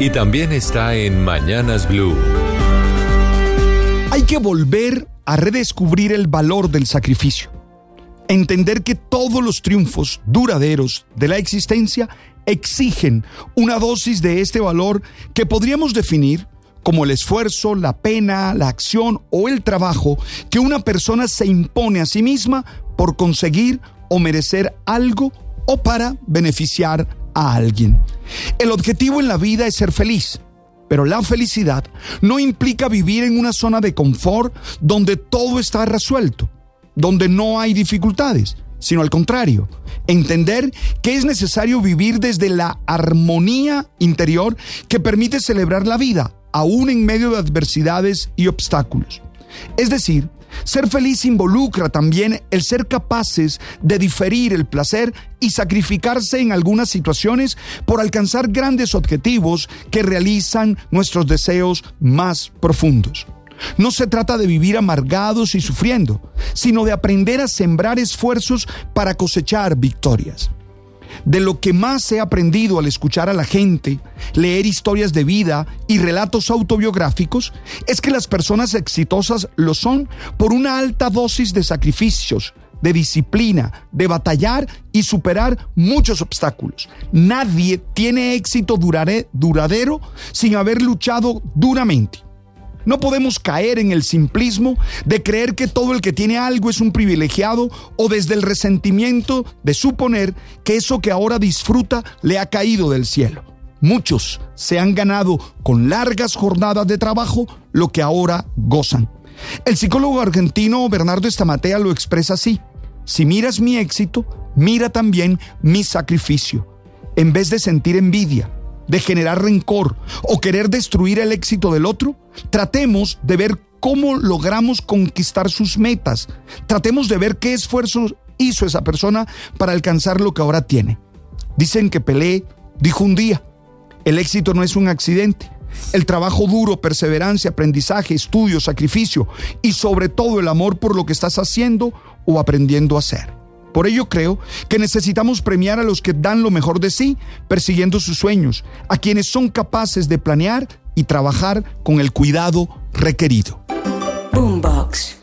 y también está en Mañanas Blue. Hay que volver a redescubrir el valor del sacrificio. Entender que todos los triunfos duraderos de la existencia exigen una dosis de este valor que podríamos definir como el esfuerzo, la pena, la acción o el trabajo que una persona se impone a sí misma por conseguir o merecer algo o para beneficiar a alguien. El objetivo en la vida es ser feliz, pero la felicidad no implica vivir en una zona de confort donde todo está resuelto, donde no hay dificultades, sino al contrario, entender que es necesario vivir desde la armonía interior que permite celebrar la vida, aún en medio de adversidades y obstáculos. Es decir, ser feliz involucra también el ser capaces de diferir el placer y sacrificarse en algunas situaciones por alcanzar grandes objetivos que realizan nuestros deseos más profundos. No se trata de vivir amargados y sufriendo, sino de aprender a sembrar esfuerzos para cosechar victorias de lo que más he aprendido al escuchar a la gente, leer historias de vida y relatos autobiográficos, es que las personas exitosas lo son por una alta dosis de sacrificios, de disciplina, de batallar y superar muchos obstáculos. Nadie tiene éxito duradero sin haber luchado duramente. No podemos caer en el simplismo de creer que todo el que tiene algo es un privilegiado o desde el resentimiento de suponer que eso que ahora disfruta le ha caído del cielo. Muchos se han ganado con largas jornadas de trabajo lo que ahora gozan. El psicólogo argentino Bernardo Estamatea lo expresa así. Si miras mi éxito, mira también mi sacrificio. En vez de sentir envidia, de generar rencor o querer destruir el éxito del otro, tratemos de ver cómo logramos conquistar sus metas. Tratemos de ver qué esfuerzo hizo esa persona para alcanzar lo que ahora tiene. Dicen que Pelé dijo un día, el éxito no es un accidente. El trabajo duro, perseverancia, aprendizaje, estudio, sacrificio y sobre todo el amor por lo que estás haciendo o aprendiendo a hacer. Por ello creo que necesitamos premiar a los que dan lo mejor de sí, persiguiendo sus sueños, a quienes son capaces de planear y trabajar con el cuidado requerido. Boombox.